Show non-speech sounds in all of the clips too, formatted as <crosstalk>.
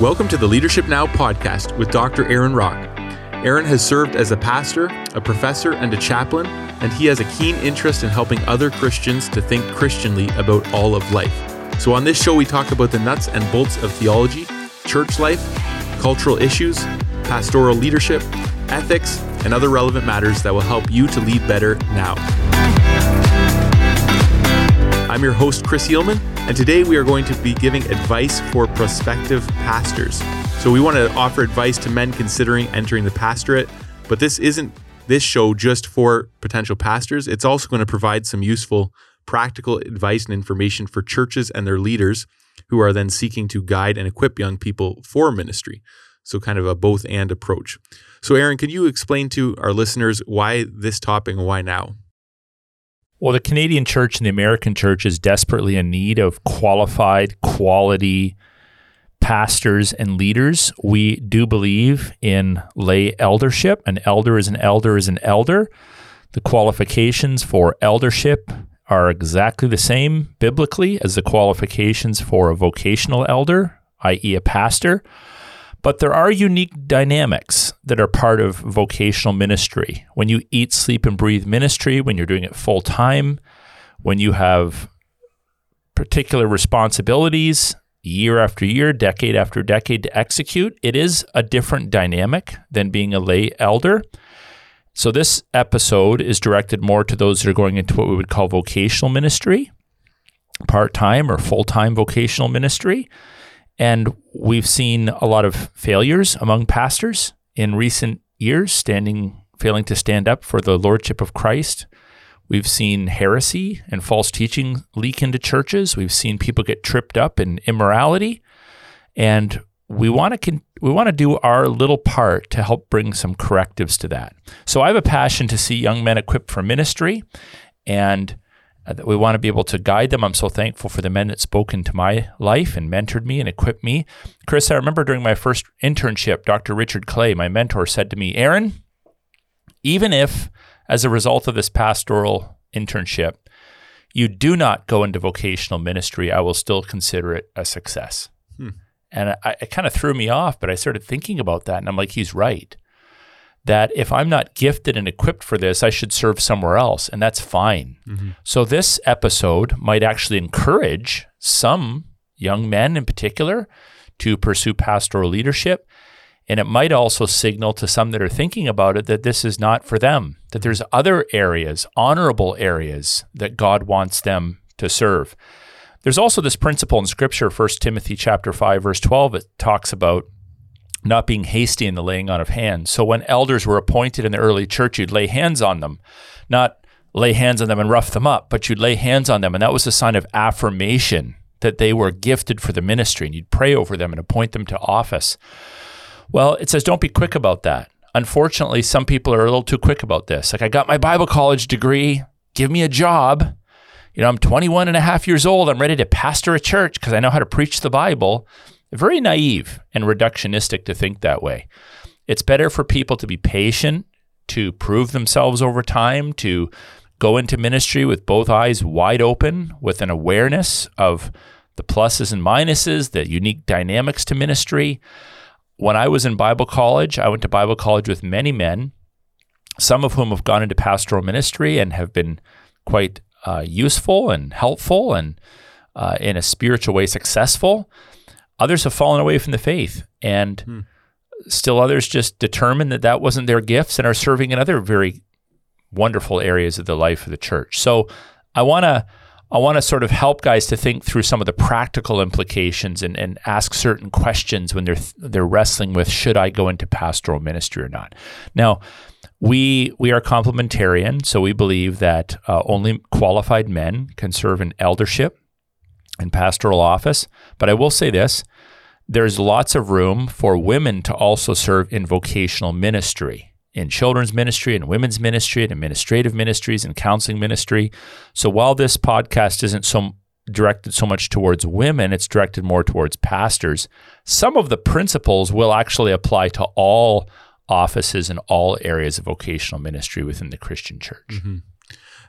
Welcome to the Leadership Now podcast with Dr. Aaron Rock. Aaron has served as a pastor, a professor, and a chaplain, and he has a keen interest in helping other Christians to think Christianly about all of life. So, on this show, we talk about the nuts and bolts of theology, church life, cultural issues, pastoral leadership, ethics, and other relevant matters that will help you to lead better now. I'm your host, Chris Eelman, and today we are going to be giving advice for prospective pastors. So, we want to offer advice to men considering entering the pastorate, but this isn't this show just for potential pastors. It's also going to provide some useful practical advice and information for churches and their leaders who are then seeking to guide and equip young people for ministry. So, kind of a both and approach. So, Aaron, can you explain to our listeners why this topic and why now? Well, the Canadian church and the American church is desperately in need of qualified, quality pastors and leaders. We do believe in lay eldership. An elder is an elder is an elder. The qualifications for eldership are exactly the same biblically as the qualifications for a vocational elder, i.e., a pastor. But there are unique dynamics that are part of vocational ministry. When you eat, sleep, and breathe ministry, when you're doing it full time, when you have particular responsibilities year after year, decade after decade to execute, it is a different dynamic than being a lay elder. So, this episode is directed more to those that are going into what we would call vocational ministry, part time or full time vocational ministry. And we've seen a lot of failures among pastors in recent years, standing failing to stand up for the lordship of Christ. We've seen heresy and false teaching leak into churches. We've seen people get tripped up in immorality, and we want to con- we want to do our little part to help bring some correctives to that. So I have a passion to see young men equipped for ministry, and that we want to be able to guide them. I'm so thankful for the men that spoke into my life and mentored me and equipped me. Chris, I remember during my first internship, Dr. Richard Clay, my mentor, said to me, Aaron, even if as a result of this pastoral internship, you do not go into vocational ministry, I will still consider it a success. Hmm. And I, it kind of threw me off, but I started thinking about that and I'm like, he's right that if I'm not gifted and equipped for this, I should serve somewhere else, and that's fine. Mm-hmm. So, this episode might actually encourage some young men in particular to pursue pastoral leadership. And it might also signal to some that are thinking about it that this is not for them, that there's other areas, honorable areas that God wants them to serve. There's also this principle in scripture, 1 Timothy chapter 5 verse 12 it talks about not being hasty in the laying on of hands. So when elders were appointed in the early church, you'd lay hands on them, not lay hands on them and rough them up, but you'd lay hands on them. And that was a sign of affirmation that they were gifted for the ministry. And you'd pray over them and appoint them to office. Well, it says, don't be quick about that. Unfortunately, some people are a little too quick about this. Like, I got my Bible college degree, give me a job. You know, I'm 21 and a half years old. I'm ready to pastor a church because I know how to preach the Bible very naive and reductionistic to think that way. It's better for people to be patient, to prove themselves over time, to go into ministry with both eyes wide open, with an awareness of the pluses and minuses, the unique dynamics to ministry. When I was in Bible college, I went to Bible college with many men, some of whom have gone into pastoral ministry and have been quite uh, useful and helpful and uh, in a spiritual way successful. Others have fallen away from the faith, and hmm. still others just determined that that wasn't their gifts and are serving in other very wonderful areas of the life of the church. So I want to I want to sort of help guys to think through some of the practical implications and, and ask certain questions when they're they're wrestling with should I go into pastoral ministry or not. Now, we we are complementarian, so we believe that uh, only qualified men can serve in eldership and pastoral office. But I will say this there's lots of room for women to also serve in vocational ministry, in children's ministry, and women's ministry, and administrative ministries, and counseling ministry. So while this podcast isn't so directed so much towards women, it's directed more towards pastors. Some of the principles will actually apply to all offices and all areas of vocational ministry within the Christian church. Mm-hmm.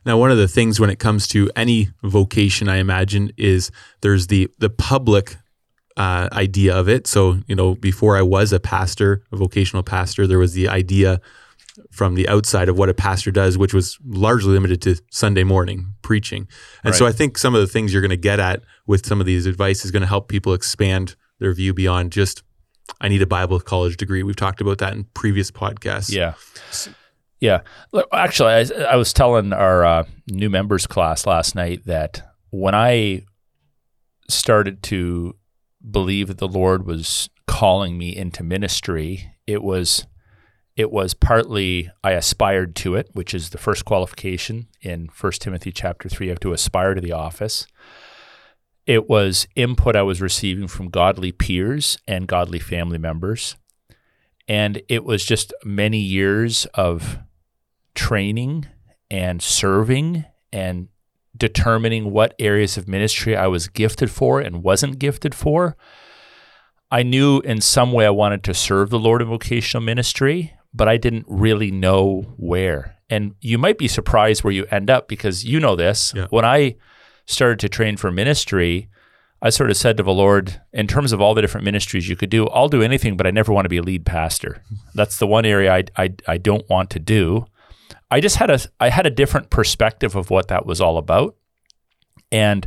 Now, one of the things when it comes to any vocation, I imagine, is there's the the public uh, idea of it. So, you know, before I was a pastor, a vocational pastor, there was the idea from the outside of what a pastor does, which was largely limited to Sunday morning preaching. And right. so I think some of the things you're going to get at with some of these advice is going to help people expand their view beyond just, I need a Bible college degree. We've talked about that in previous podcasts. Yeah. Yeah. Actually, I, I was telling our uh, new members class last night that when I started to believe that the Lord was calling me into ministry, it was it was partly I aspired to it, which is the first qualification in 1 Timothy chapter 3. You have to aspire to the office. It was input I was receiving from godly peers and godly family members. And it was just many years of training and serving and determining what areas of ministry I was gifted for and wasn't gifted for. I knew in some way I wanted to serve the Lord in vocational ministry, but I didn't really know where. And you might be surprised where you end up because you know this. Yeah. When I started to train for ministry, I sort of said to the Lord, in terms of all the different ministries you could do, I'll do anything, but I never want to be a lead pastor. That's the one area I, I, I don't want to do. I just had a I had a different perspective of what that was all about. And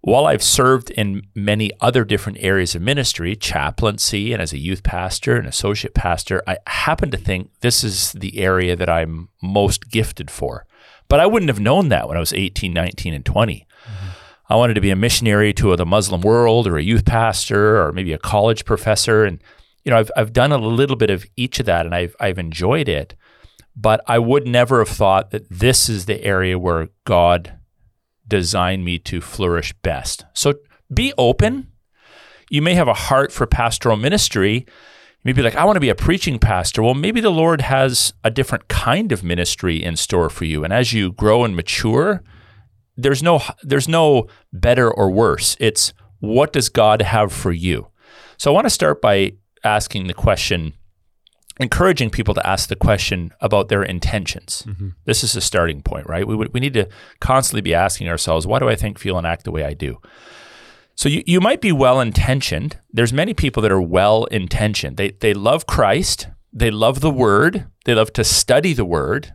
while I've served in many other different areas of ministry, chaplaincy, and as a youth pastor and associate pastor, I happen to think this is the area that I'm most gifted for. But I wouldn't have known that when I was 18, 19, and 20. Mm-hmm. I wanted to be a missionary to the Muslim world or a youth pastor or maybe a college professor. And, you know, I've, I've done a little bit of each of that and I've, I've enjoyed it. But I would never have thought that this is the area where God designed me to flourish best. So be open. You may have a heart for pastoral ministry. Maybe like, I want to be a preaching pastor. Well, maybe the Lord has a different kind of ministry in store for you. And as you grow and mature, there's no there's no better or worse. It's what does God have for you? So I want to start by asking the question, encouraging people to ask the question about their intentions. Mm-hmm. This is a starting point, right? We, we need to constantly be asking ourselves, why do I think, feel, and act the way I do? So you, you might be well intentioned. There's many people that are well intentioned. They, they love Christ, they love the word, they love to study the word,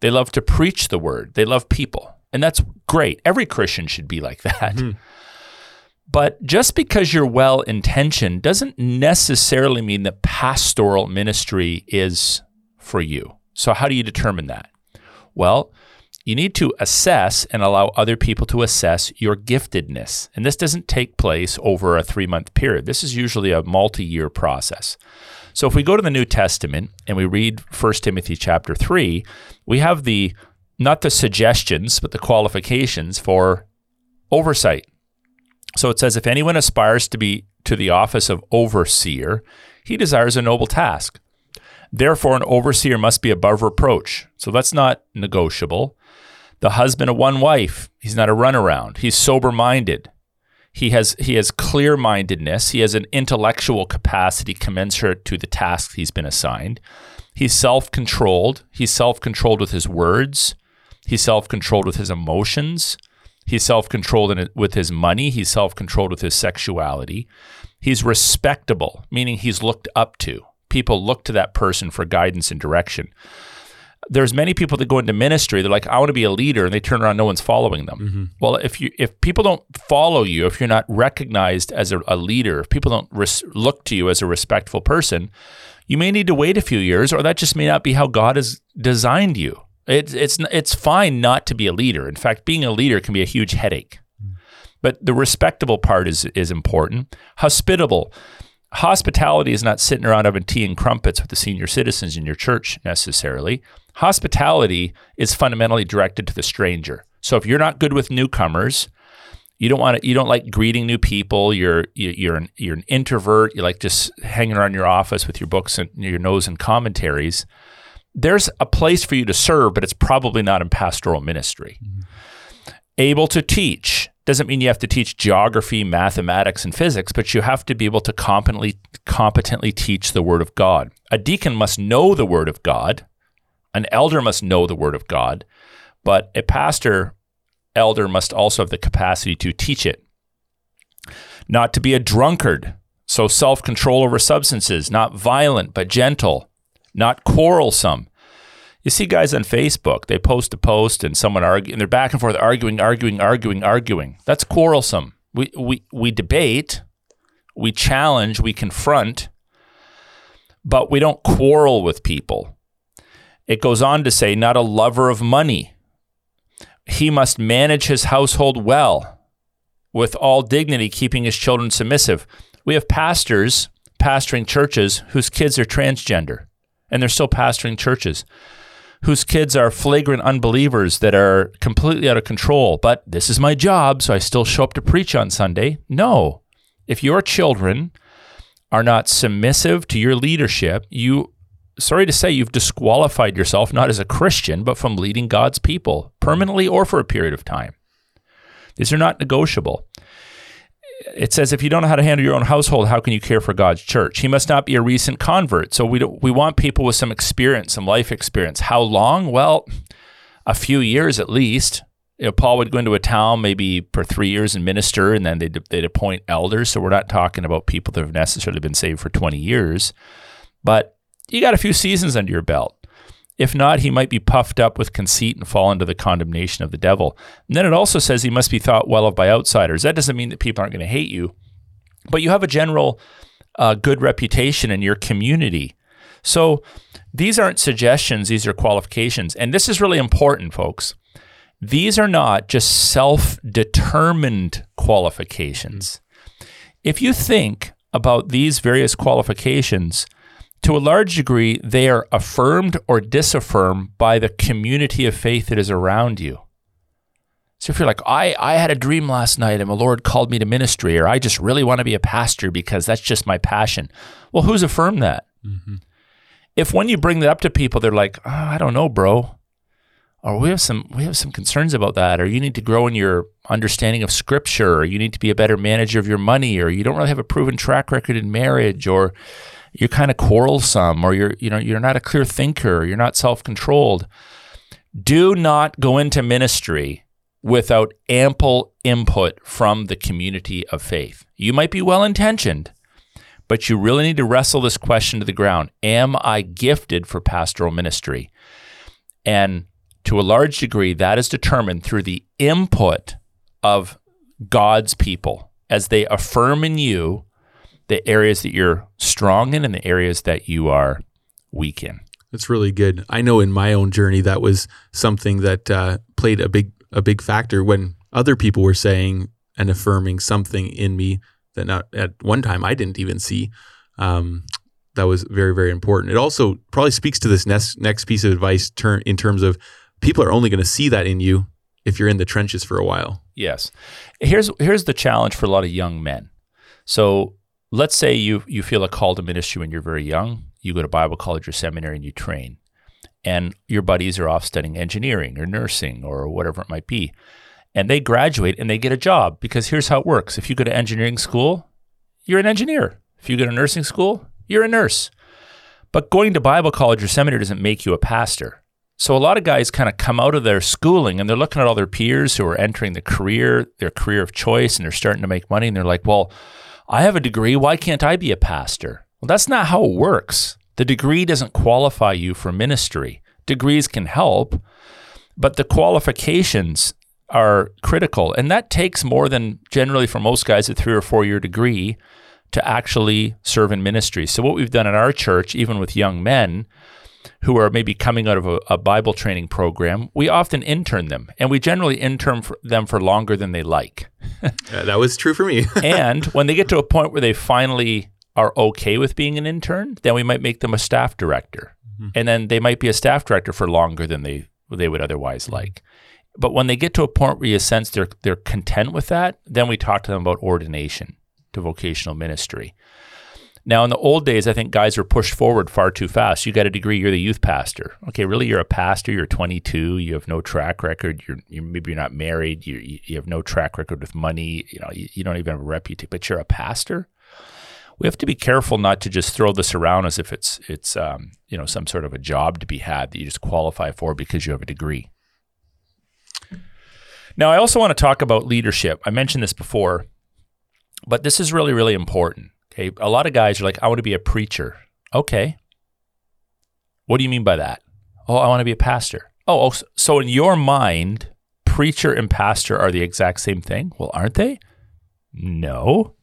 they love to preach the word, they love people. And that's great. Every Christian should be like that. Mm-hmm. But just because you're well intentioned doesn't necessarily mean that pastoral ministry is for you. So, how do you determine that? Well, you need to assess and allow other people to assess your giftedness. And this doesn't take place over a three month period. This is usually a multi year process. So if we go to the New Testament and we read 1 Timothy chapter 3, we have the not the suggestions, but the qualifications for oversight. So it says, if anyone aspires to be to the office of overseer, he desires a noble task. Therefore, an overseer must be above reproach. So that's not negotiable. The husband of one wife, he's not a runaround. He's sober minded. He has he has clear mindedness. He has an intellectual capacity commensurate to the task he's been assigned. He's self controlled. He's self controlled with his words. He's self controlled with his emotions. He's self controlled with his money. He's self controlled with his sexuality. He's respectable, meaning he's looked up to. People look to that person for guidance and direction. There's many people that go into ministry. They're like, I want to be a leader, and they turn around, no one's following them. Mm-hmm. Well, if you if people don't follow you, if you're not recognized as a, a leader, if people don't res- look to you as a respectful person, you may need to wait a few years, or that just may not be how God has designed you. It's it's it's fine not to be a leader. In fact, being a leader can be a huge headache. But the respectable part is is important. Hospitable. Hospitality is not sitting around having tea and crumpets with the senior citizens in your church necessarily. Hospitality is fundamentally directed to the stranger. So if you're not good with newcomers, you don't want to, you don't like greeting new people. You're you're an, you're an introvert. You like just hanging around your office with your books and your nose and commentaries there's a place for you to serve, but it's probably not in pastoral ministry. Mm-hmm. Able to teach doesn't mean you have to teach geography, mathematics, and physics, but you have to be able to competently competently teach the Word of God. A deacon must know the Word of God. An elder must know the Word of God, but a pastor elder must also have the capacity to teach it. not to be a drunkard, so self control over substances, not violent, but gentle, not quarrelsome. You see guys on Facebook, they post a post and someone argue, and they're back and forth arguing, arguing, arguing, arguing. That's quarrelsome. We, we, we debate, we challenge, we confront, but we don't quarrel with people. It goes on to say, not a lover of money. He must manage his household well, with all dignity, keeping his children submissive. We have pastors pastoring churches whose kids are transgender, and they're still pastoring churches, whose kids are flagrant unbelievers that are completely out of control. But this is my job, so I still show up to preach on Sunday. No. If your children are not submissive to your leadership, you sorry to say you've disqualified yourself not as a Christian, but from leading God's people permanently or for a period of time. These are not negotiable. It says if you don't know how to handle your own household, how can you care for God's church? He must not be a recent convert. So we we want people with some experience, some life experience. How long? Well, a few years at least. You know, Paul would go into a town maybe for three years and minister, and then they'd, they'd appoint elders. So we're not talking about people that have necessarily been saved for 20 years, but you got a few seasons under your belt. If not, he might be puffed up with conceit and fall into the condemnation of the devil. And then it also says he must be thought well of by outsiders. That doesn't mean that people aren't going to hate you, but you have a general uh, good reputation in your community. So these aren't suggestions, these are qualifications. And this is really important, folks. These are not just self determined qualifications. If you think about these various qualifications, to a large degree, they are affirmed or disaffirmed by the community of faith that is around you. So if you're like, I, I had a dream last night and the Lord called me to ministry, or I just really want to be a pastor because that's just my passion. Well, who's affirmed that? Mm-hmm. If when you bring that up to people, they're like, oh, I don't know, bro. Or we have some we have some concerns about that, or you need to grow in your understanding of scripture, or you need to be a better manager of your money, or you don't really have a proven track record in marriage, or you're kind of quarrelsome or you're you know you're not a clear thinker you're not self-controlled do not go into ministry without ample input from the community of faith. You might be well intentioned but you really need to wrestle this question to the ground. Am i gifted for pastoral ministry? And to a large degree that is determined through the input of god's people as they affirm in you the areas that you're strong in and the areas that you are weak in. That's really good. I know in my own journey that was something that uh, played a big a big factor when other people were saying and affirming something in me that not at one time I didn't even see. Um, that was very very important. It also probably speaks to this next next piece of advice turn in terms of people are only going to see that in you if you're in the trenches for a while. Yes. Here's here's the challenge for a lot of young men. So let's say you you feel a call to ministry when you're very young. You go to Bible college or seminary and you train, and your buddies are off studying engineering or nursing or whatever it might be, and they graduate and they get a job because here's how it works: if you go to engineering school, you're an engineer. If you go to nursing school, you're a nurse. But going to Bible college or seminary doesn't make you a pastor. So a lot of guys kind of come out of their schooling and they're looking at all their peers who are entering the career, their career of choice, and they're starting to make money, and they're like, well I have a degree. Why can't I be a pastor? Well, that's not how it works. The degree doesn't qualify you for ministry. Degrees can help, but the qualifications are critical. And that takes more than generally for most guys a three or four year degree to actually serve in ministry. So, what we've done in our church, even with young men, who are maybe coming out of a, a, Bible training program, we often intern them, and we generally intern for them for longer than they like. <laughs> yeah, that was true for me. <laughs> and when they get to a point where they finally are okay with being an intern, then we might make them a staff director, mm-hmm. and then they might be a staff director for longer than they they would otherwise mm-hmm. like. But when they get to a point where you sense they're they're content with that, then we talk to them about ordination to vocational ministry. Now, in the old days, I think guys were pushed forward far too fast. You got a degree, you're the youth pastor. Okay, really, you're a pastor. You're 22. You have no track record. You're, you're maybe you're not married. You you have no track record with money. You know, you, you don't even have a reputation. But you're a pastor. We have to be careful not to just throw this around as if it's it's um, you know some sort of a job to be had that you just qualify for because you have a degree. Now, I also want to talk about leadership. I mentioned this before But this is really, really important. Okay. A lot of guys are like, I want to be a preacher. Okay. What do you mean by that? Oh, I want to be a pastor. Oh, oh so in your mind, preacher and pastor are the exact same thing? Well, aren't they? No.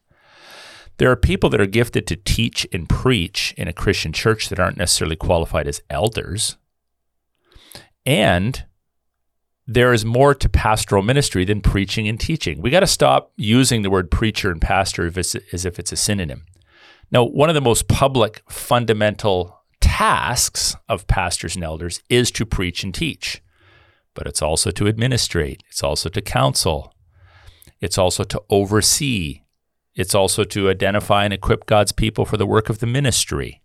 There are people that are gifted to teach and preach in a Christian church that aren't necessarily qualified as elders. And there is more to pastoral ministry than preaching and teaching. We got to stop using the word preacher and pastor as if it's a synonym. Now, one of the most public fundamental tasks of pastors and elders is to preach and teach, but it's also to administrate, it's also to counsel, it's also to oversee, it's also to identify and equip God's people for the work of the ministry.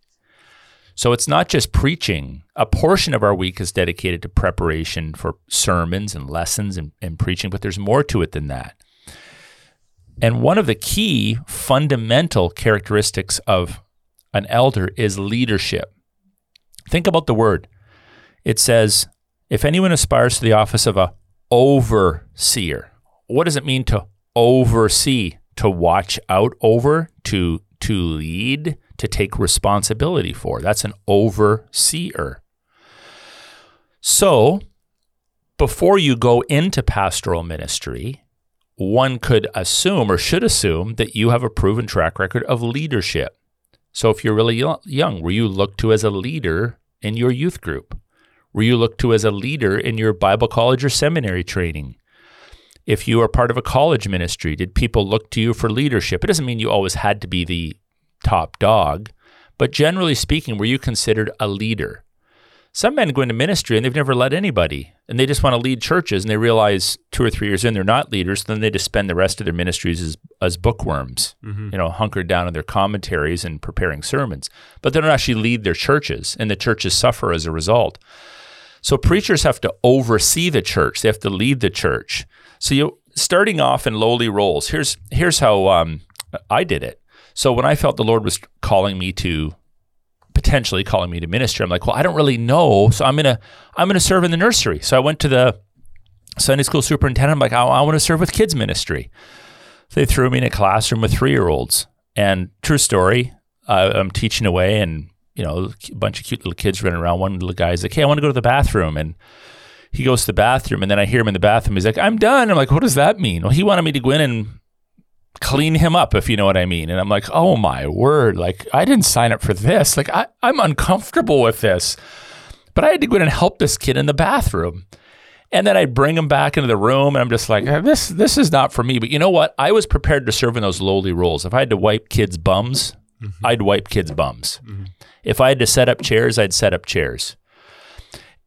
So it's not just preaching. A portion of our week is dedicated to preparation for sermons and lessons and, and, preaching, but there's more to it than that. And one of the key fundamental characteristics of an elder is leadership. Think about the word. It says, if anyone aspires to the office of a overseer, what does it mean to oversee? To watch out over, to to lead, to take responsibility for. That's an overseer. So, before you go into pastoral ministry, one could assume or should assume that you have a proven track record of leadership. So, if you're really young, were you looked to as a leader in your youth group? Were you looked to as a leader in your Bible college or seminary training? If you are part of a college ministry, did people look to you for leadership? It doesn't mean you always had to be the top dog, but generally speaking, were you considered a leader? Some men go into ministry and they've never led anybody and they just want to lead churches and they realize two or three years in they're not leaders. Then they just spend the rest of their ministries as, as bookworms, mm-hmm. you know, hunkered down in their commentaries and preparing sermons. But they don't actually lead their churches and the churches suffer as a result. So preachers have to oversee the church. They have to lead the church. So you starting off in lowly roles. Here's here's how um, I did it. So when I felt the Lord was calling me to potentially calling me to ministry, I'm like, well, I don't really know. So I'm gonna I'm gonna serve in the nursery. So I went to the Sunday school superintendent. I'm like, I, I want to serve with kids ministry. They threw me in a classroom with three year olds. And true story, I'm teaching away, and you know, a bunch of cute little kids running around. One little guy's like, "Hey, I want to go to the bathroom," and he goes to the bathroom, and then I hear him in the bathroom. He's like, "I'm done." I'm like, "What does that mean?" Well, he wanted me to go in and clean him up, if you know what I mean. And I'm like, "Oh my word! Like, I didn't sign up for this. Like, I, I'm uncomfortable with this." But I had to go in and help this kid in the bathroom. And then I'd bring him back into the room, and I'm just like, this this is not for me. But you know what? I was prepared to serve in those lowly roles. If I had to wipe kids' bums, mm-hmm. I'd wipe kids' bums. Mm-hmm. If I had to set up chairs, I'd set up chairs.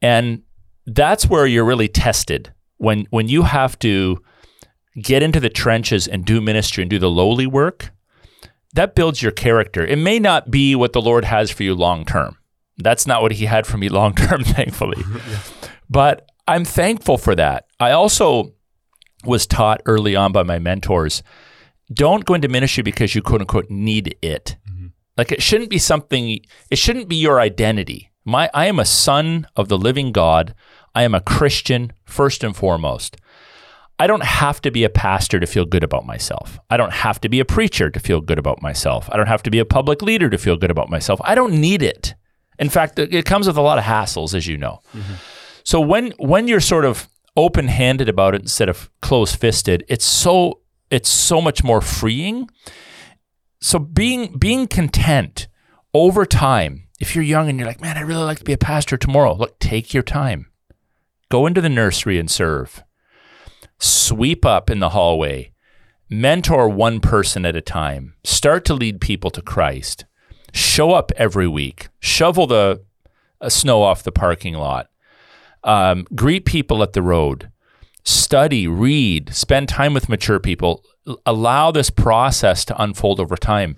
And that's where you're really tested when when you have to get into the trenches and do ministry and do the lowly work. That builds your character. It may not be what the Lord has for you long term. That's not what He had for me long term, <laughs> thankfully. <laughs> yeah. But I'm thankful for that. I also was taught early on by my mentors don't go into ministry because you quote unquote need it. Mm-hmm. Like it shouldn't be something, it shouldn't be your identity. My, I am a son of the living God. I am a Christian first and foremost. I don't have to be a pastor to feel good about myself. I don't have to be a preacher to feel good about myself. I don't have to be a public leader to feel good about myself. I don't need it. In fact, it comes with a lot of hassles, as you know. Mm-hmm. So when when you're sort of open-handed about it instead of close-fisted, it's so it's so much more freeing. So being being content over time if you're young and you're like, man, I'd really like to be a pastor tomorrow, look, take your time. Go into the nursery and serve. Sweep up in the hallway. Mentor one person at a time. Start to lead people to Christ. Show up every week. Shovel the uh, snow off the parking lot. Um, greet people at the road. Study, read, spend time with mature people. Allow this process to unfold over time.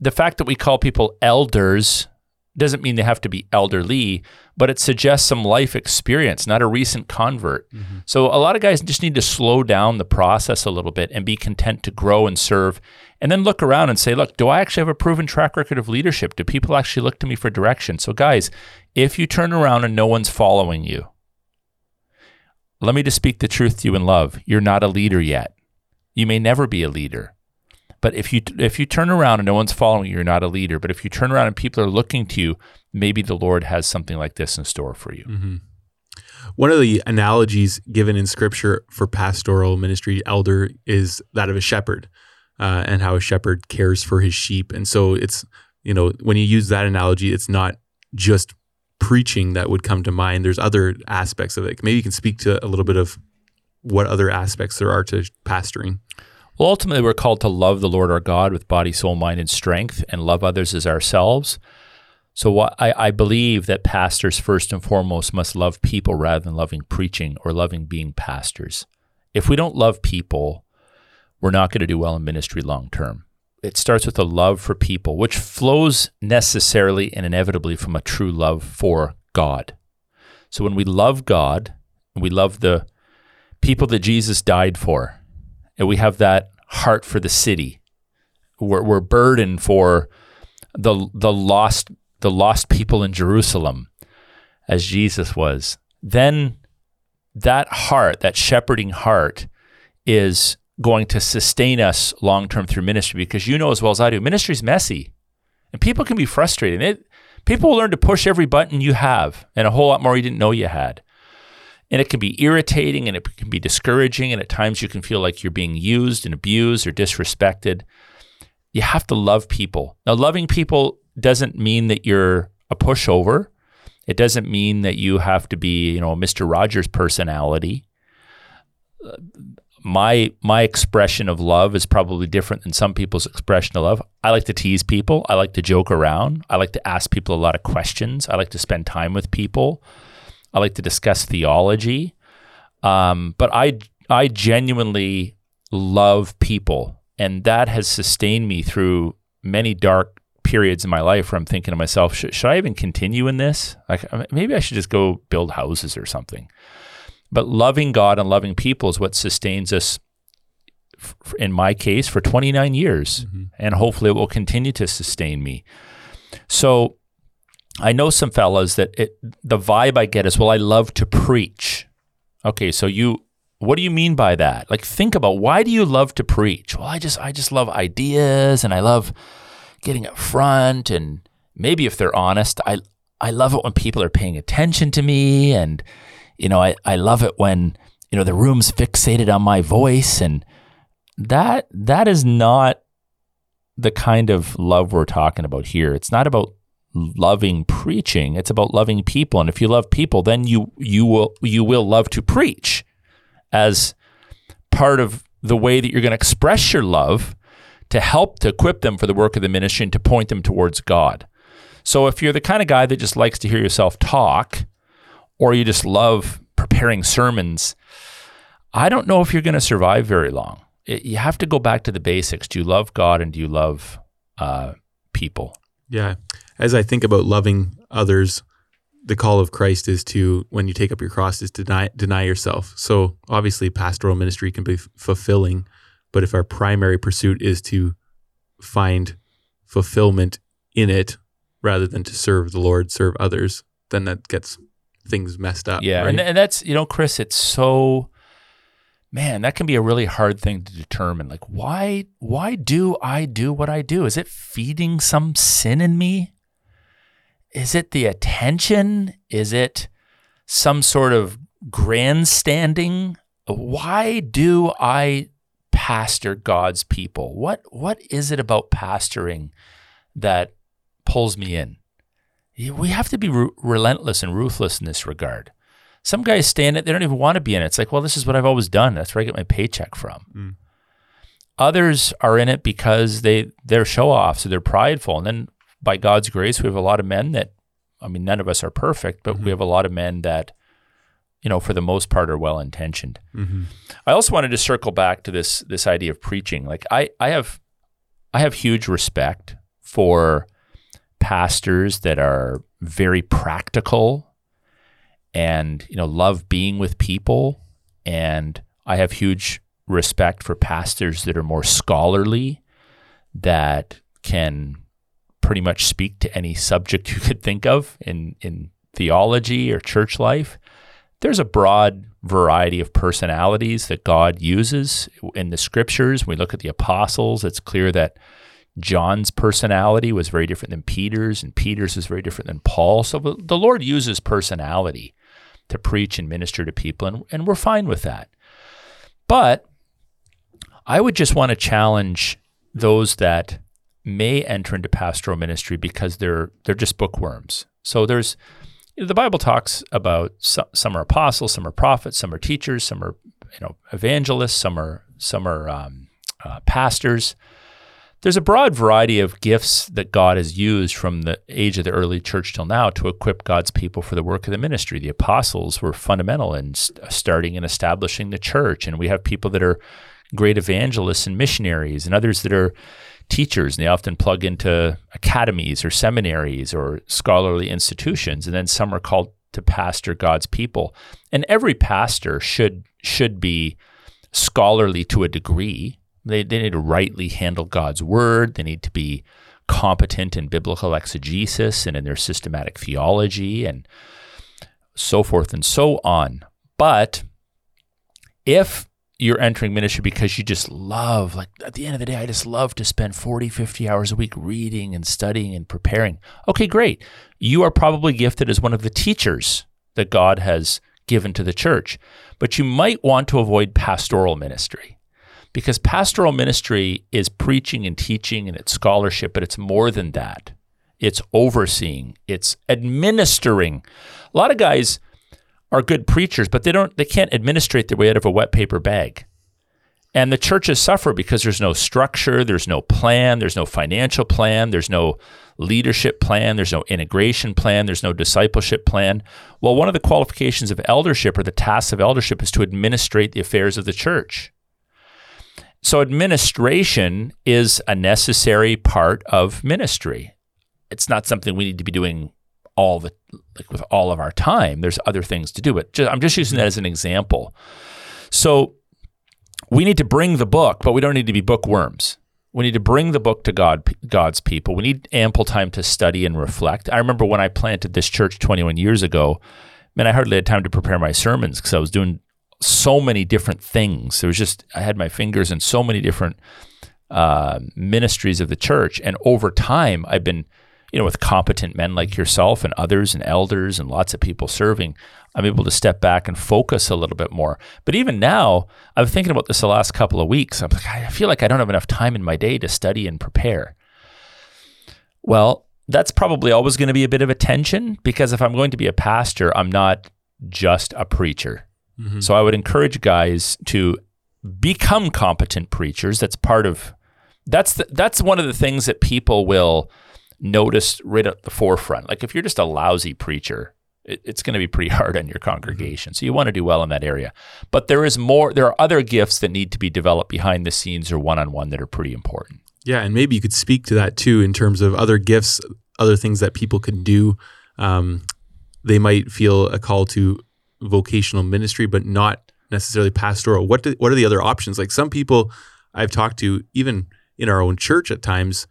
The fact that we call people elders doesn't mean they have to be elderly, but it suggests some life experience, not a recent convert. Mm-hmm. So a lot of guys just need to slow down the process a little bit and be content to grow and serve and then look around and say, look, do I actually have a proven track record of leadership? Do people actually look to me for direction? So guys, if you turn around and no one's following you, let me just speak the truth to you in love. You're not a leader yet. You may never be a leader. But if you if you turn around and no one's following you, you're not a leader. But if you turn around and people are looking to you, maybe the Lord has something like this in store for you. Mm-hmm. One of the analogies given in Scripture for pastoral ministry, elder, is that of a shepherd, uh, and how a shepherd cares for his sheep. And so it's you know when you use that analogy, it's not just preaching that would come to mind. There's other aspects of it. Maybe you can speak to a little bit of what other aspects there are to pastoring. Well, ultimately, we're called to love the Lord our God with body, soul, mind, and strength, and love others as ourselves. So I, I believe that pastors, first and foremost, must love people rather than loving preaching or loving being pastors. If we don't love people, we're not going to do well in ministry long term. It starts with a love for people, which flows necessarily and inevitably from a true love for God. So when we love God, we love the people that Jesus died for, and we have that heart for the city. We're, we're burdened for the the lost the lost people in Jerusalem, as Jesus was. Then that heart, that shepherding heart, is going to sustain us long term through ministry because you know as well as I do, ministry is messy, and people can be frustrated. It, people learn to push every button you have, and a whole lot more you didn't know you had. And it can be irritating and it can be discouraging. And at times you can feel like you're being used and abused or disrespected. You have to love people. Now, loving people doesn't mean that you're a pushover. It doesn't mean that you have to be, you know, Mr. Rogers personality. Uh, my my expression of love is probably different than some people's expression of love. I like to tease people. I like to joke around. I like to ask people a lot of questions. I like to spend time with people. I like to discuss theology. Um, but I I genuinely love people, and that has sustained me through many dark periods in my life where I'm thinking to myself, should, should I even continue in this? Like maybe I should just go build houses or something. But loving God and loving people is what sustains us. in my case, for 29 years, mm-hmm. and hopefully it will continue to sustain me. So I know some fellas that it, the vibe I get is, well, I love to preach. Okay, so you, what do you mean by that? Like, think about why do you love to preach? Well, I just, I just love ideas, and I love getting up front, and maybe if they're honest, I, I love it when people are paying attention to me, and you know, I, I love it when you know the room's fixated on my voice, and that, that is not the kind of love we're talking about here. It's not about loving preaching. It's about loving people. And if you love people, then you you will you will love to preach as part of the way that you're going to express your love to help to equip them for the work of the ministry and to point them towards God. So if you're the kind of guy that just likes to hear yourself talk or you just love preparing sermons, I don't know if you're going to survive very long. It, you have to go back to the basics. Do you love God and do you love uh, people? Yeah as I think about loving others, the call of Christ is to when you take up your cross is to deny deny yourself. So obviously pastoral ministry can be f- fulfilling, but if our primary pursuit is to find fulfillment in it rather than to serve the Lord, serve others, then that gets things messed up. Yeah, right? and, and that's you know, Chris, it's so man, that can be a really hard thing to determine. Like, why why do I do what I do? Is it feeding some sin in me? Is it the attention? Is it some sort of grandstanding? Why do I pastor God's people? What what is it about pastoring that pulls me in? We have to be re- relentless and ruthless in this regard. Some guys stay in it; they don't even want to be in it. It's like, well, this is what I've always done. That's where I get my paycheck from. Mm. Others are in it because they they're show offs, so they're prideful, and then by God's grace, we have a lot of men that, I mean, none of us are perfect, but mm-hmm. we have a lot of men that, you know, for the most part, are well intentioned. Mm-hmm. I also wanted to circle back to this this idea of preaching. Like I, I have, I have huge respect for pastors that are very practical and you know love being with people and I have huge respect for pastors that are more scholarly that can pretty much speak to any subject you could think of in, in theology or church life. There's a broad variety of personalities that God uses in the scriptures. When we look at the apostles, it's clear that John's personality was very different than Peter's, and Peter's was very different than Paul. So the Lord uses personality to preach and minister to people, and, and we're fine with that. But I would just want to challenge those that may enter into pastoral ministry because they're they're just bookworms. So there's you know, the Bible talks about some, some, are apostles, some are prophets, some are teachers, some are you know evangelists, some are some are um, uh, pastors. There's a broad variety of gifts that God has used from the age of the early church till now to equip God's people for the work of the ministry. The apostles were fundamental in st- starting and establishing the church, and we have people that are great evangelists and missionaries, and others that are teachers, and they often plug into academies or seminaries or scholarly institutions, and then some are called to pastor God's people. And every pastor should should be scholarly to a degree. They, they need to rightly handle God's word. They need to be competent in biblical exegesis and in their systematic theology and so forth and so on. But if you're entering ministry because you just love, like at the end of the day, I just love to spend 40, 50 hours a week reading and studying and preparing. Okay, great. You are probably gifted as one of the teachers that God has given to the church, but you might want to avoid pastoral ministry because pastoral ministry is preaching and teaching and it's scholarship, but it's more than that. It's overseeing, it's administering. A lot of guys, are good preachers, but they don't they can't administrate their way out of a wet paper bag. And the churches suffer because there's no structure, there's no plan, there's no financial plan, there's no leadership plan, there's no integration plan, there's no discipleship plan. Well, one of the qualifications of eldership or the tasks of eldership is to administrate the affairs of the church. So, administration is a necessary part of ministry. It's not something we need to be doing all the like with all of our time. There's other things to do, but just, I'm just using that as an example. So we need to bring the book, but we don't need to be bookworms. We need to bring the book to God, God's people. We need ample time to study and reflect. I remember when I planted this church 21 years ago, man, I hardly had time to prepare my sermons because I was doing so many different things. There was just I had my fingers in so many different uh, ministries of the church, and over time, I've been you know, with competent men like yourself and others and elders and lots of people serving, I'm able to step back and focus a little bit more. But even now, I'm thinking about this the last couple of weeks. I'm like, I feel like I don't have enough time in my day to study and prepare. Well, that's probably always going to be a bit of a tension because if I'm going to be a pastor, I'm not just a preacher. Mm-hmm. So I would encourage guys to become competent preachers. That's part of that's the, that's one of the things that people will noticed right at the forefront. Like if you're just a lousy preacher, it, it's going to be pretty <laughs> hard on your congregation. So you want to do well in that area. But there is more. There are other gifts that need to be developed behind the scenes or one on one that are pretty important. Yeah, and maybe you could speak to that too in terms of other gifts, other things that people can do. Um, they might feel a call to vocational ministry, but not necessarily pastoral. What do, what are the other options? Like some people I've talked to, even in our own church at times,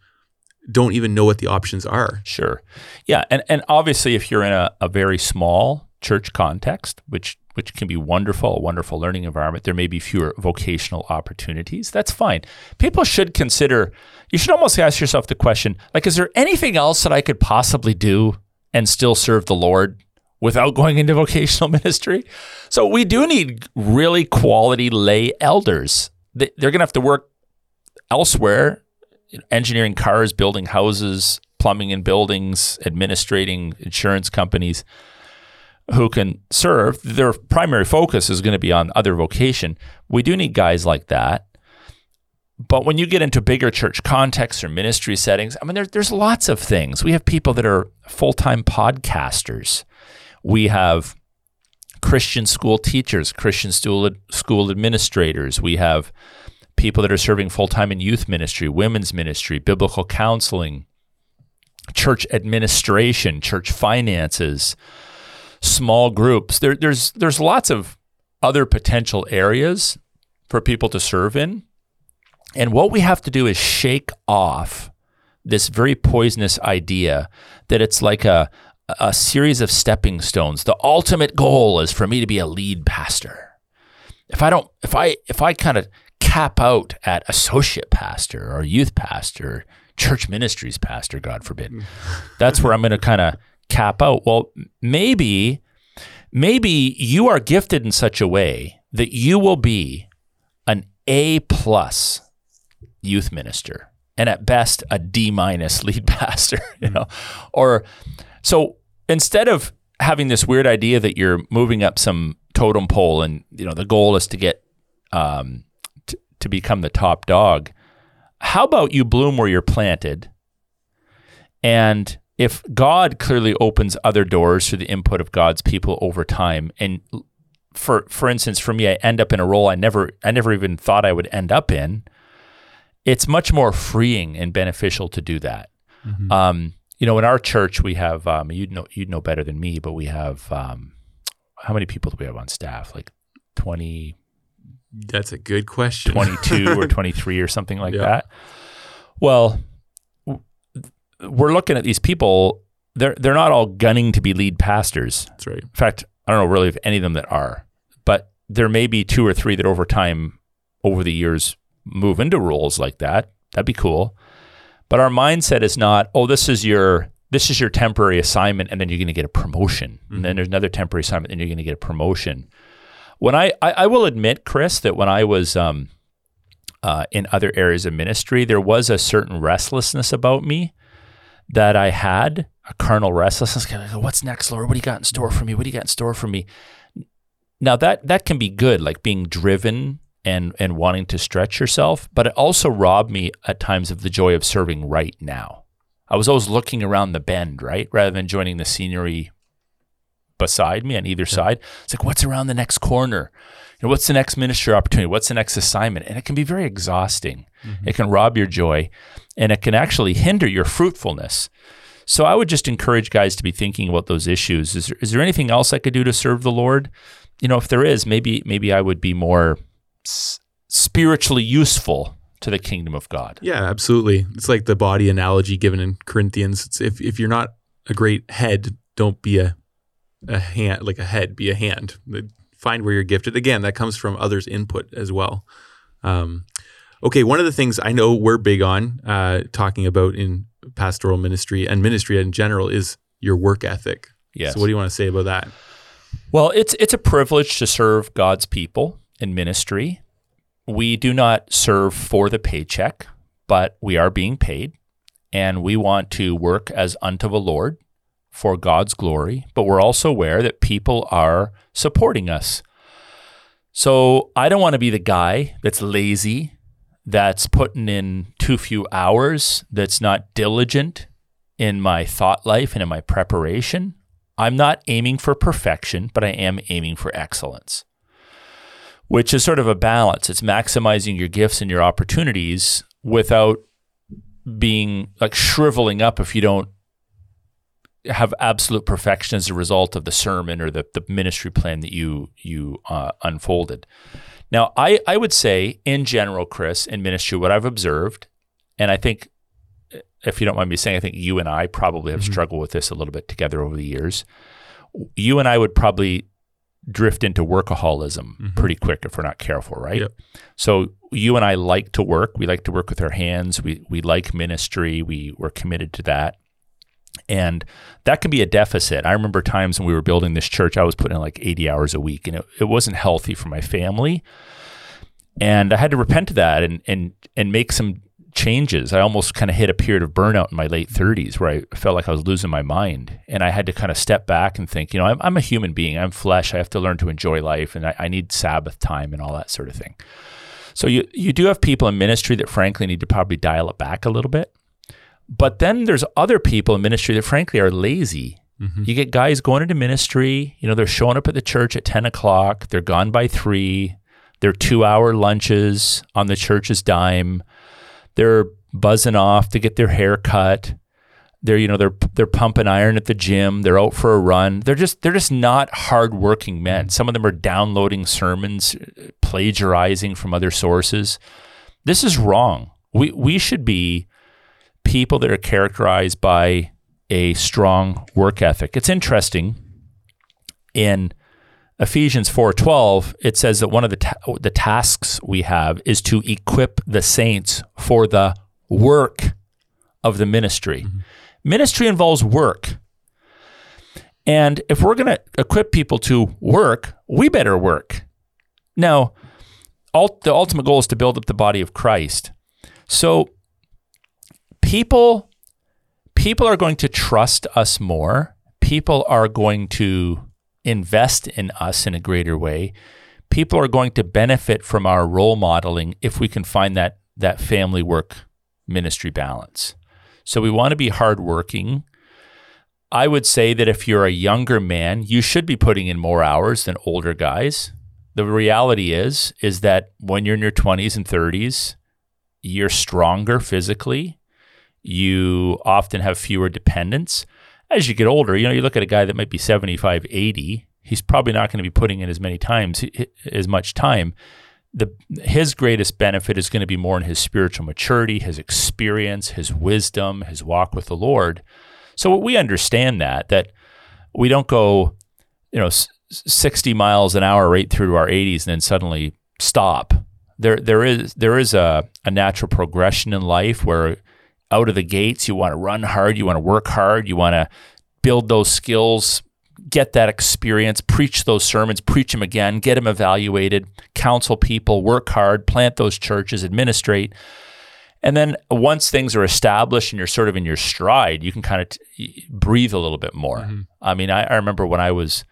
don't even know what the options are. Sure. Yeah. And, and obviously, if you're in a, a very small church context, which which can be wonderful, a wonderful learning environment. There may be fewer vocational opportunities. That's fine. People should consider, you should almost ask yourself the question like, is there anything else that I could possibly do and still serve the Lord without going into vocational <laughs> ministry? So we do need really quality lay elders. They're going to have to work elsewhere engineering cars, building houses, plumbing in buildings, administrating insurance companies who can serve. Their primary focus is going to be on other vocation. We do need guys like that. But when you get into bigger church contexts or ministry settings, I mean, there, there's lots of things. We have people that are full time podcasters. We have Christian school teachers, Christian school, school administrators. We have people that are serving full time in youth ministry, women's ministry, biblical counseling, church administration, church finances, small groups. There, there's there's lots of other potential areas for people to serve in. And what we have to do is shake off this very poisonous idea that it's like a a series of stepping stones. The ultimate goal is for me to be a lead pastor. If I don't, if I, if I kind of cap out at associate pastor or youth pastor, church ministries pastor, God forbid, that's where I'm going to kind of cap out. Well, maybe, maybe you are gifted in such a way that you will be an A plus youth minister and at best a D minus lead <laughs> pastor, you know, or so instead of having this weird idea that you're moving up some totem pole and you know the goal is to get um, to become the top dog, how about you bloom where you're planted? And if God clearly opens other doors through the input of God's people over time, and for for instance, for me, I end up in a role I never I never even thought I would end up in. It's much more freeing and beneficial to do that. Mm-hmm. Um, you know, in our church, we have um, you'd know you'd know better than me, but we have um, how many people do we have on staff? Like twenty. That's a good question. Twenty-two or <laughs> twenty-three or something like yeah. that. Well, we're looking at these people. They're they're not all gunning to be lead pastors. That's right. In fact, I don't know really if any of them that are, but there may be two or three that over time, over the years, move into roles like that. That'd be cool. But our mindset is not, oh, this is your this is your temporary assignment, and then you're going to get a promotion, mm-hmm. and then mm-hmm. there's another temporary assignment, and you're going to get a promotion. When I, I, I will admit, Chris, that when I was um, uh, in other areas of ministry, there was a certain restlessness about me that I had, a carnal restlessness. What's next, Lord? What do you got in store for me? What do you got in store for me? Now that that can be good, like being driven and and wanting to stretch yourself, but it also robbed me at times of the joy of serving right now. I was always looking around the bend, right, rather than joining the scenery beside me on either yeah. side. It's like, what's around the next corner? You know, what's the next ministry opportunity? What's the next assignment? And it can be very exhausting. Mm-hmm. It can rob your joy, and it can actually hinder your fruitfulness. So I would just encourage guys to be thinking about those issues. Is there, is there anything else I could do to serve the Lord? You know, if there is, maybe maybe I would be more spiritually useful to the kingdom of God. Yeah, absolutely. It's like the body analogy given in Corinthians. It's if if you're not a great head, don't be a a hand like a head, be a hand. Find where you're gifted. Again, that comes from others' input as well. Um, okay, one of the things I know we're big on uh, talking about in pastoral ministry and ministry in general is your work ethic. Yes. So, what do you want to say about that? Well, it's it's a privilege to serve God's people in ministry. We do not serve for the paycheck, but we are being paid, and we want to work as unto the Lord for God's glory, but we're also aware that people are supporting us. So I don't want to be the guy that's lazy, that's putting in too few hours, that's not diligent in my thought life and in my preparation. I'm not aiming for perfection, but I am aiming for excellence which is sort of a balance. It's maximizing your gifts and your opportunities without being like shriveling up if you don't have absolute perfection as a result of the sermon or the, the ministry plan that you you uh, unfolded. Now, I, I would say in general, Chris, in ministry, what I've observed, and I think if you don't mind me saying, I think you and I probably have mm-hmm. struggled with this a little bit together over the years. You and I would probably drift into workaholism mm-hmm. pretty quick if we're not careful, right? Yep. So you and I like to work. We like to work with our hands. We we like ministry. We we're committed to that. And that can be a deficit. I remember times when we were building this church, I was putting in like 80 hours a week and it, it wasn't healthy for my family. And I had to repent of that and and and make some changes. I almost kind of hit a period of burnout in my late 30s where I felt like I was losing my mind. And I had to kind of step back and think, you know, I'm, I'm a human being, I'm flesh, I have to learn to enjoy life, and I, I, need Sabbath time and all that sort of thing. So you, you do have people in ministry that frankly need to probably dial it back a little bit. But then there's other people in ministry that frankly are lazy. Mm-hmm. You get guys going into ministry, you know, they're showing up at the church at 10 o'clock, they're gone by three, they're two hour lunches on the church's dime they're buzzing off to get their hair cut. They're you know they're they're pumping iron at the gym. They're out for a run. They're just they're just not hardworking men. Some of them are downloading sermons, plagiarizing from other sources. This is wrong. We we should be people that are characterized by a strong work ethic. It's interesting in Ephesians 4:12 it says that one of the ta- the tasks we have is to equip the saints for the work of the ministry. Mm-hmm. Ministry involves work. And if we're going to equip people to work, we better work. Now, the ultimate goal is to build up the body of Christ. So people people are going to trust us more. People are going to invest in us in a greater way. People are going to benefit from our role modeling if we can find that that family work ministry balance. So we want to be hardworking. I would say that if you're a younger man, you should be putting in more hours than older guys. The reality is is that when you're in your 20s and 30s, you're stronger physically. You often have fewer dependents. As you get older, you know, you look at a guy that might be 75, 80, he's probably not going to be putting in as many times as much time. The his greatest benefit is going to be more in his spiritual maturity, his experience, his wisdom, his walk with the Lord. So we understand that that we don't go, you know, 60 miles an hour right through to our 80s and then suddenly stop. There there is there is a, a natural progression in life where out of the gates you want to run hard, you want to work hard, you want to build those skills, get that experience, preach those sermons, preach them again, get them evaluated, counsel people, work hard, plant those churches, administrate. And then once things are established and you're sort of in your stride, you can kind of t- breathe a little bit more. Mm-hmm. I mean, I, I, remember when I was,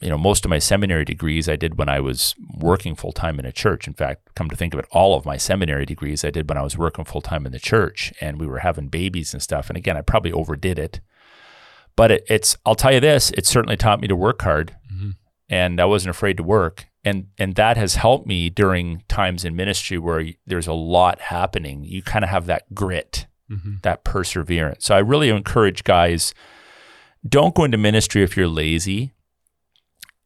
you know, most of my seminary degrees I did when I was working full time in a church. In fact, come to think of it, all of my seminary degrees I did when I was working full time in the church and we were having babies and stuff. And again, I probably overdid it. But it, it's, I'll tell you this, it certainly taught me to work hard mm-hmm. and I wasn't afraid to work. And, and that has helped me during times in ministry where there's a lot happening. You kind of have that grit, mm-hmm. that perseverance. So I really encourage guys don't go into ministry if you're lazy.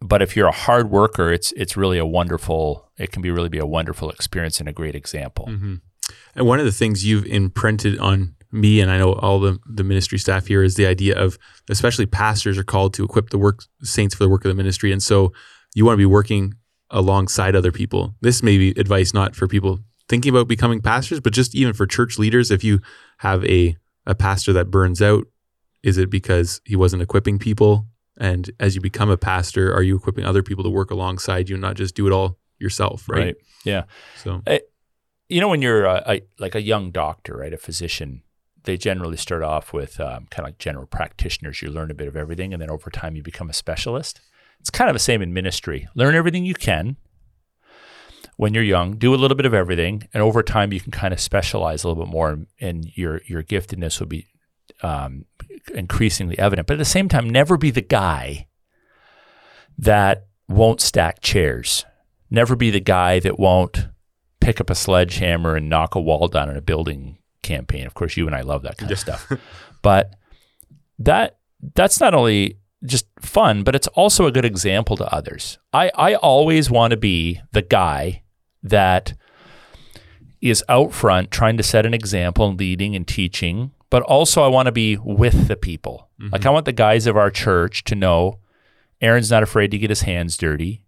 But if you're a hard worker, it's it's really a wonderful. It can be really be a wonderful experience and a great example. Mm-hmm. And one of the things you've imprinted on me and I know all the, the ministry staff here is the idea of especially pastors are called to equip the work saints for the work of the ministry. And so you want to be working alongside other people. This may be advice not for people thinking about becoming pastors, but just even for church leaders. If you have a, a pastor that burns out, is it because he wasn't equipping people? And as you become a pastor, are you equipping other people to work alongside you, and not just do it all yourself? Right. right. Yeah. So, I, you know, when you're a, a, like a young doctor, right, a physician, they generally start off with um, kind of like general practitioners. You learn a bit of everything, and then over time you become a specialist. It's kind of the same in ministry. Learn everything you can when you're young. Do a little bit of everything, and over time you can kind of specialize a little bit more, and your your giftedness will be um, increasingly evident. But at the same time, never be the guy that won't stack chairs. Never be the guy that won't pick up a sledgehammer and knock a wall down in a building campaign. Of course, you and I love that kind of stuff. <laughs> But that that's not only just fun, but it's also a good example to others. I, I always want to be the guy that is out front trying to set an example and leading and teaching, but also I want to be with the people. Mm-hmm. Like I want the guys of our church to know Aaron's not afraid to get his hands dirty.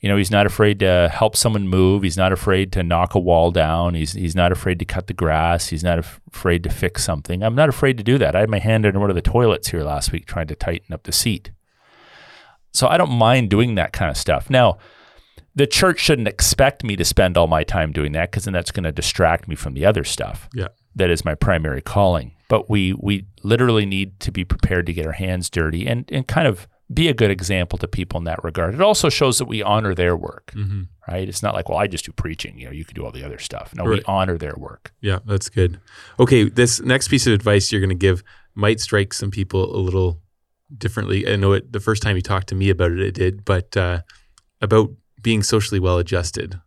You know, he's not afraid to help someone move. He's not afraid to knock a wall down. He's he's not afraid to cut the grass. He's not af- afraid to fix something. I'm not afraid to do that. I had my hand in one of the toilets here last week trying to tighten up the seat. So I don't mind doing that kind of stuff. Now, the church shouldn't expect me to spend all my time doing that because then that's going to distract me from the other stuff. Yeah. That is my primary calling. But we we literally need to be prepared to get our hands dirty and and kind of be a good example to people in that regard. It also shows that we honor their work, mm-hmm. right? It's not like, well, I just do preaching. You know, you can do all the other stuff. No, right. we honor their work. Yeah, that's good. Okay, this next piece of advice you're going to give might strike some people a little differently. I know it the first time you talked to me about it, it did, but uh, about being socially well adjusted.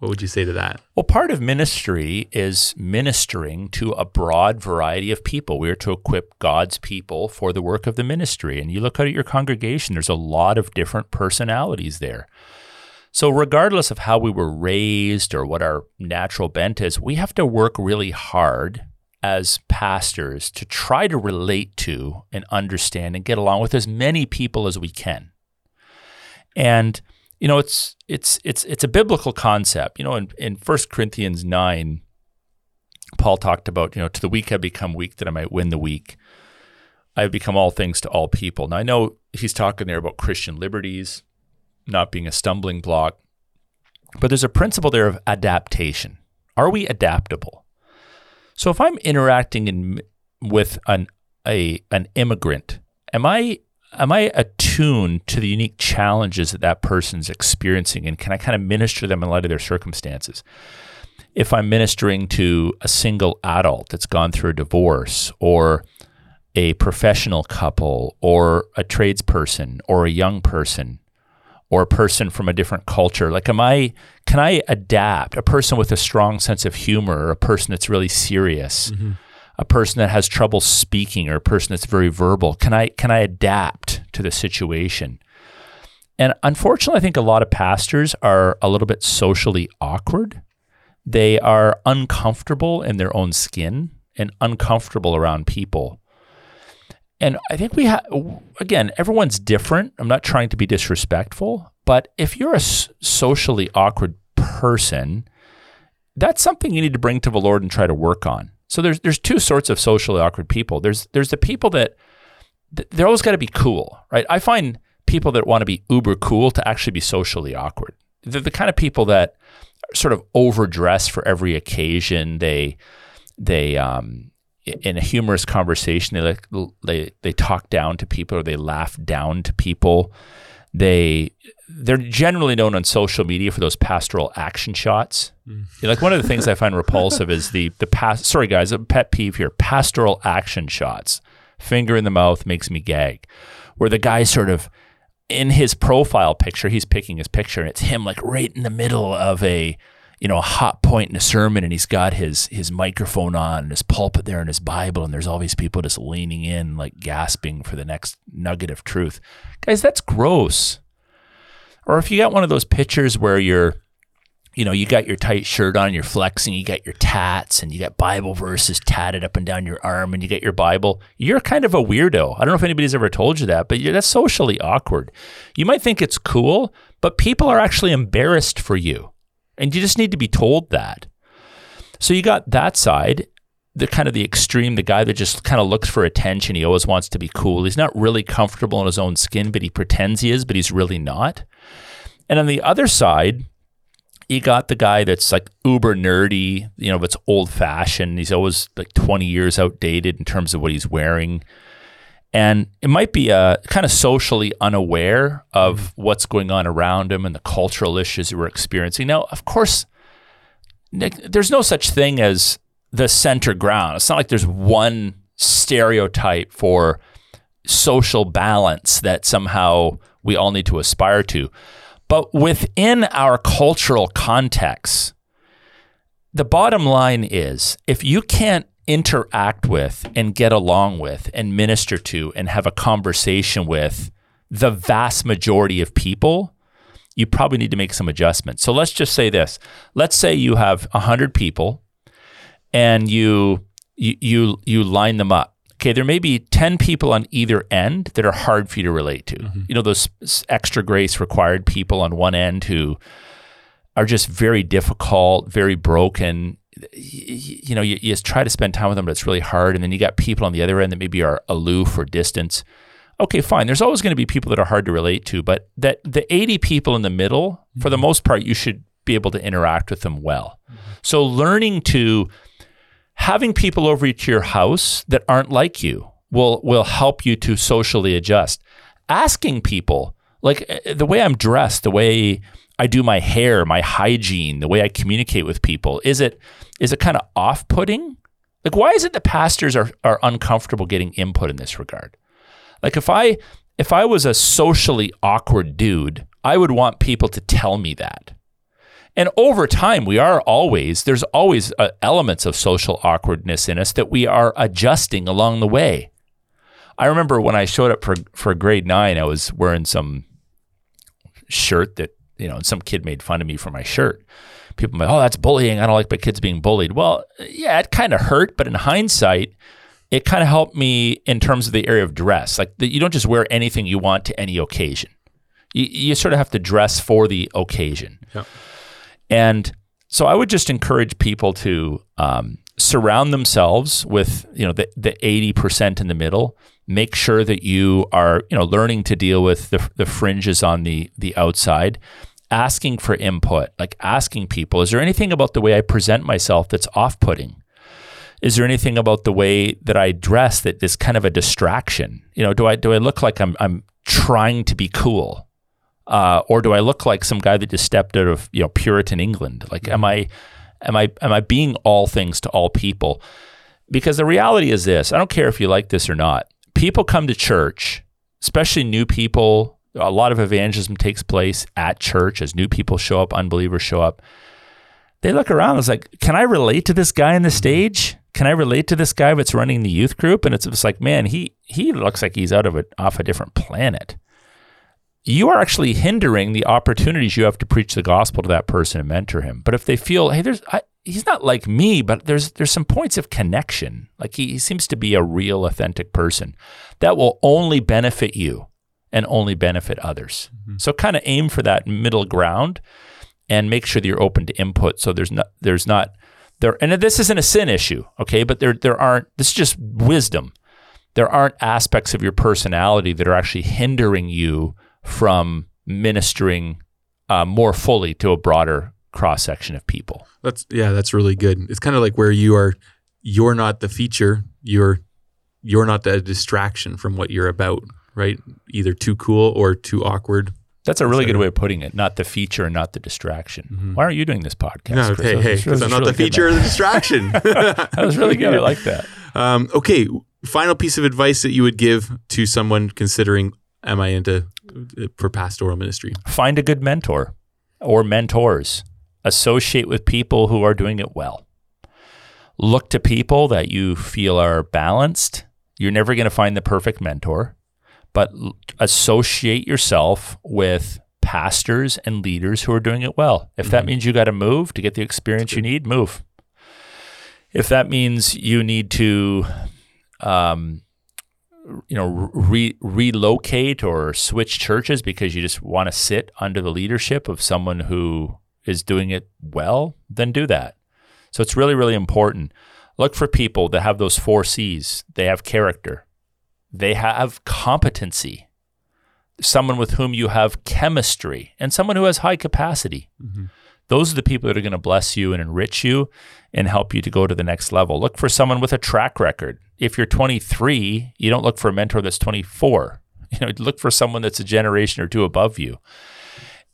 What would you say to that? Well, part of ministry is ministering to a broad variety of people. We are to equip God's people for the work of the ministry. And you look at your congregation, there's a lot of different personalities there. So, regardless of how we were raised or what our natural bent is, we have to work really hard as pastors to try to relate to and understand and get along with as many people as we can. And you know, it's it's it's it's a biblical concept. You know, in in 1 Corinthians 9 Paul talked about, you know, to the weak I become weak that I might win the weak. I have become all things to all people. Now I know he's talking there about Christian liberties not being a stumbling block, but there's a principle there of adaptation. Are we adaptable? So if I'm interacting in, with an a an immigrant, am I am I attuned to the unique challenges that that person's experiencing, and can I kind of minister them in light of their circumstances? If I'm ministering to a single adult that's gone through a divorce, or a professional couple, or a tradesperson, or a young person, or a person from a different culture, like am I can I adapt? A person with a strong sense of humor, or a person that's really serious. Mm-hmm a person that has trouble speaking or a person that's very verbal? Can I can I adapt to the situation? And unfortunately, I think a lot of pastors are a little bit socially awkward. They are uncomfortable in their own skin and uncomfortable around people. And I think we have, again, everyone's different. I'm not trying to be disrespectful, but if you're a socially awkward person, that's something you need to bring to the Lord and try to work on. So there's there's two sorts of socially awkward people. There's there's the people that they're always got to be cool, right? I find people that want to be uber cool to actually be socially awkward. They're the kind of people that sort of overdress for every occasion. They they um, in a humorous conversation they like they they talk down to people or they laugh down to people. They they're generally known on social media for those pastoral action shots. Mm. like one of the things I find repulsive is the the past. Sorry, guys, a pet peeve here: pastoral action shots. Finger in the mouth makes me gag. Where the guy sort of in his profile picture, he's picking his picture, and it's him like right in the middle of a you know a hot point in a sermon, and he's got his his microphone on, and his pulpit there, and his Bible, and there's all these people just leaning in, like gasping for the next nugget of truth. Guys, that's gross. Or if you got one of those pictures where you're, you know, you got your tight shirt on, you're flexing, you got your tats, and you got Bible verses tatted up and down your arm, and you get your Bible, you're kind of a weirdo. I don't know if anybody's ever told you that, but that's socially awkward. You might think it's cool, but people are actually embarrassed for you. And you just need to be told that. So you got that side the kind of the extreme, the guy that just kind of looks for attention. He always wants to be cool. He's not really comfortable in his own skin, but he pretends he is, but he's really not. And on the other side, you got the guy that's like uber nerdy, you know, that's old fashioned. He's always like 20 years outdated in terms of what he's wearing. And it might be uh, kind of socially unaware of mm-hmm. what's going on around him and the cultural issues we're experiencing. Now, of course, Nick, there's no such thing as the center ground. It's not like there's one stereotype for social balance that somehow we all need to aspire to. But within our cultural context, the bottom line is if you can't interact with and get along with and minister to and have a conversation with the vast majority of people, you probably need to make some adjustments. So let's just say this. Let's say you have 100 people and you you you, you line them up. Okay, there may be 10 people on either end that are hard for you to relate to. Mm-hmm. You know, those extra grace required people on one end who are just very difficult, very broken. You, know, you, you, just try to spend time with them, but it's really hard. And then you got people on the other end that maybe are aloof or distant. Okay, fine. There's always going to be people that are hard to relate to, but that the 80 people in the middle, mm-hmm. for the mm-hmm. most part, you should be able to interact with them well. Mm-hmm. So learning to having people over to your house that aren't like you will will help you to socially adjust. Asking people like eh, the way I'm dressed, the way I do my hair, my hygiene, the way I communicate with people, is it is it kind of off-putting? Like why is it that pastors are are uncomfortable getting input in this regard? Like if I if I was a socially awkward dude, I would want people to tell me that. And over time, we are always, there's always uh, elements of social awkwardness in us that we are adjusting along the way. I remember when I showed up for, for grade nine, I was wearing some shirt that you know, and some kid made fun of me for my shirt. People like, oh, that's bullying. I don't like my kids being bullied. Well, yeah, it kind of hurt, but in hindsight, it kind of helped me in terms of the area of dress. Like the, you don't just wear anything you want to any occasion. You, you sort of have to dress for the occasion. Yep. And so I would just encourage people to um, surround themselves with you know the the eighty percent in the middle. Make sure that you are you know learning to deal with the the fringes on the the outside. Asking for input, like asking people, is there anything about the way I present myself that's off putting? Is there anything about the way that I dress that is kind of a distraction? You know, do I do I look like I'm I'm trying to be cool? Uh, or do I look like some guy that just stepped out of you know Puritan England? Like, am I am I am I being all things to all people? Because the reality is this: I don't care if you like this or not. People come to church, especially new people. A lot of evangelism takes place at church as new people show up, unbelievers show up. They look around. It's like, can I relate to this guy on the mm-hmm. stage? Can I relate to this guy that's running the youth group? And it's just like, man, he he looks like he's out of it off a different planet you are actually hindering the opportunities you have to preach the gospel to that person and mentor him. But if they feel, hey, there's, I, he's not like me, but there's there's some points of connection. Like he, he seems to be a real, authentic person that will only benefit you and only benefit others. Mm-hmm. So kind of aim for that middle ground and make sure that you're open to input. So there's not there's not there, and this isn't a sin issue, okay? But there there aren't. This is just wisdom. There aren't aspects of your personality that are actually hindering you from ministering uh, more fully to a broader cross section of people. That's yeah, that's really good. It's kind of like where you are you're not the feature, you're you're not the distraction from what you're about, right? Either too cool or too awkward. That's a really good way of putting it. Not the feature not the distraction. Mm-hmm. Why aren't you doing this podcast? No, Chris? hey, hey, because I'm not really the feature or the distraction. <laughs> <laughs> that was really good. I like that. Um, okay, final piece of advice that you would give to someone considering am I into for pastoral ministry? Find a good mentor or mentors. Associate with people who are doing it well. Look to people that you feel are balanced. You're never going to find the perfect mentor, but associate yourself with pastors and leaders who are doing it well. If mm-hmm. that means you got to move to get the experience you need, move. If that means you need to um, you know re- relocate or switch churches because you just want to sit under the leadership of someone who is doing it well then do that so it's really really important look for people that have those four c's they have character they have competency someone with whom you have chemistry and someone who has high capacity mm-hmm. those are the people that are going to bless you and enrich you and help you to go to the next level look for someone with a track record if you're 23, you don't look for a mentor that's 24. <laughs> You know, look for someone that's a generation or two above you.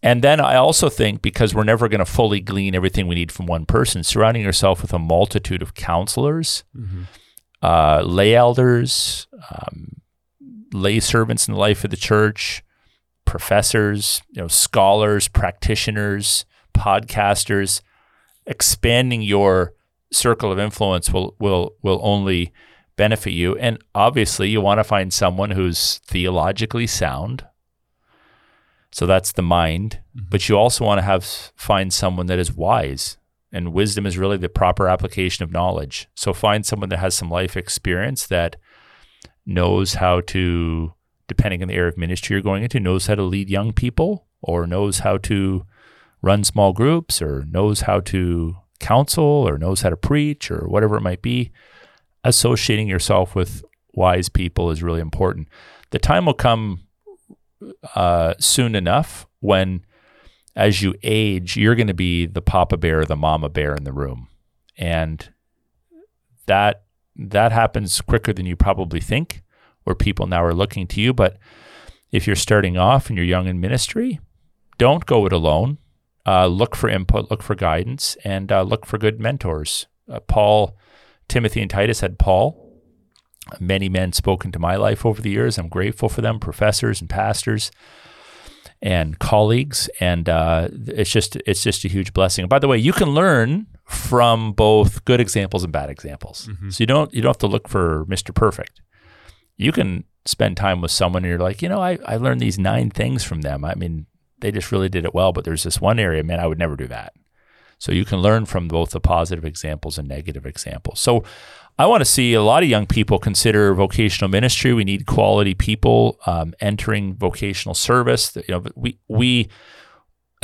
And then I also think because we're never going to fully glean everything we need from one person, surrounding yourself with a multitude of counselors, mm-hmm. uh, lay elders, um, lay servants in the life of the church, professors, you know, scholars, practitioners, podcasters, expanding your circle of influence will will will only benefit you. And obviously, you want to find someone who's theologically sound. So that's the mind. Mm-hmm. But you also want to have find someone that is wise. And wisdom is really the proper application of knowledge. So find someone that has some life experience that knows how to, depending on the area of ministry you're going into, knows how to lead young people or knows how to run small groups or knows how to counsel or knows how to preach or whatever it might be associating yourself with wise people is really important. The time will come uh, soon enough when, as you age, you're going to be the papa bear, the mama bear in the room, and that that happens quicker than you probably think. Where people now are looking to you, but if you're starting off and you're young in ministry, don't go it alone. Uh, look for input, look for guidance, and uh, look for good mentors. Uh, Paul Timothy and Titus had Paul. Many men spoken to my life over the years. I'm grateful for them, professors and pastors and colleagues, and uh, it's just it's just a huge blessing. by the way, you can learn from both good examples and bad examples. Mm-hmm. So you don't you don't have to look for Mr. Perfect. You can spend time with someone and you're like, you know, I, I learned these nine things from them. I mean, they just really did it well. But there's this one area, man, I would never do that. So you can learn from both the positive examples and negative examples. So I want to see a lot of young people consider vocational ministry. We need quality people um, entering vocational service. You know, we we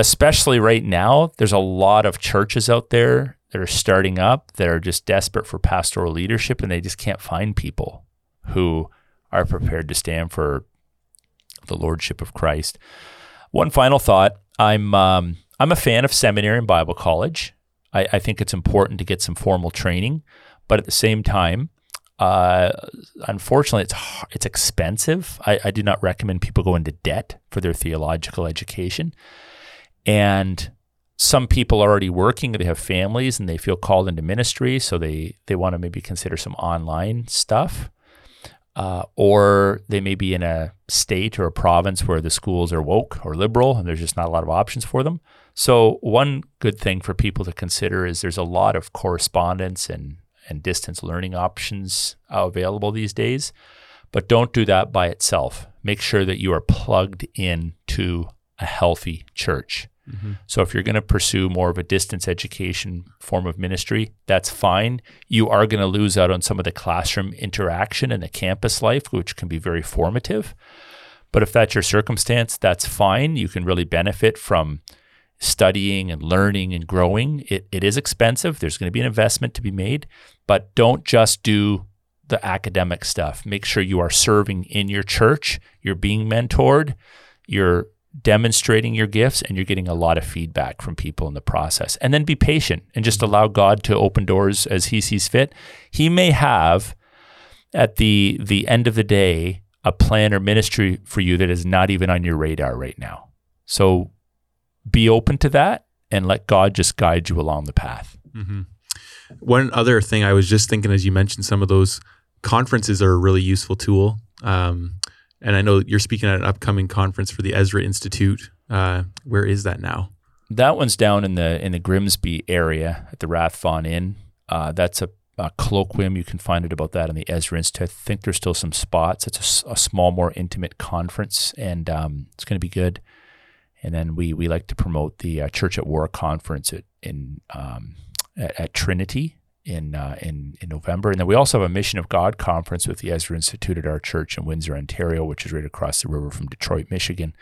especially right now, there's a lot of churches out there that are starting up that are just desperate for pastoral leadership, and they just can't find people who are prepared to stand for the lordship of Christ. One final thought: I'm um, I'm a fan of seminary and Bible college. I, I think it's important to get some formal training. But at the same time, uh, unfortunately, it's it's expensive. I, I, do not recommend people go into debt for their theological education. And some people are already working; they have families and they feel called into ministry, so they they want to maybe consider some online stuff. Uh, or they may be in a state or a province where the schools are woke or liberal and there's just not a lot of options for them. So, one good thing for people to consider is there's a lot of correspondence and and distance learning options available these days. But don't do that by itself. Make sure that you are plugged in to a healthy church. Mm-hmm. So if you're going to pursue more of a distance education form of ministry, that's fine. You are going to lose out on some of the classroom interaction and the campus life, which can be very formative. But if that's your circumstance, that's fine. You can really benefit from studying and learning and growing. It, it is expensive. There's going to be an investment to be made, but don't just do the academic stuff. Make sure you are serving in your church, you're being mentored, you're demonstrating your gifts, and you're getting a lot of feedback from people in the process. And then be patient and just allow God to open doors as He sees fit. He may have at the the end of the day a plan or ministry for you that is not even on your radar right now. So be open to that and let God just guide you along the path. Mm-hmm. One other thing I was just thinking as you mentioned some of those conferences are a really useful tool. Um, and I know you're speaking at an upcoming conference for the Ezra Institute. Uh, where is that now? That one's down in the in the Grimsby area at the Rathfarnham Inn. Uh, that's a, a, colloquium. You can find it about that in the Ezra Institute. I think there's still some spots. It's a, a small, more intimate conference, and um, it's going to be good. And then we we like to promote the uh, Church at War conference at, in um, at, at, Trinity in uh, in in November. And then we also have a Mission of God conference with the Ezra Institute at our church in Windsor, Ontario, which is right across the river from Detroit, Michigan,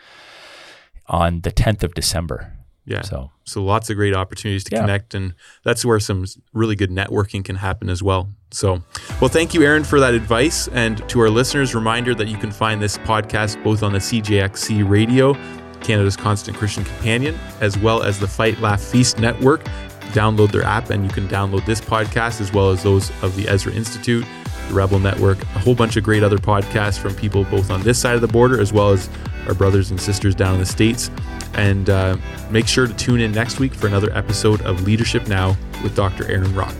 on the 10th of December. Yeah. So, so lots of great opportunities to yeah. connect, and that's where some really good networking can happen as well. So, well, thank you, Aaron, for that advice. And to our listeners, reminder that you can find this podcast both on the CJXC radio Canada's Constant Christian Companion, as well as the Fight Laugh Feast Network. Download their app, and you can download this podcast as well as those of the Ezra Institute, the Rebel Network, a whole bunch of great other podcasts from people both on this side of the border as well as our brothers and sisters down in the States. And uh, make sure to tune in next week for another episode of Leadership Now with Dr. Aaron Rock.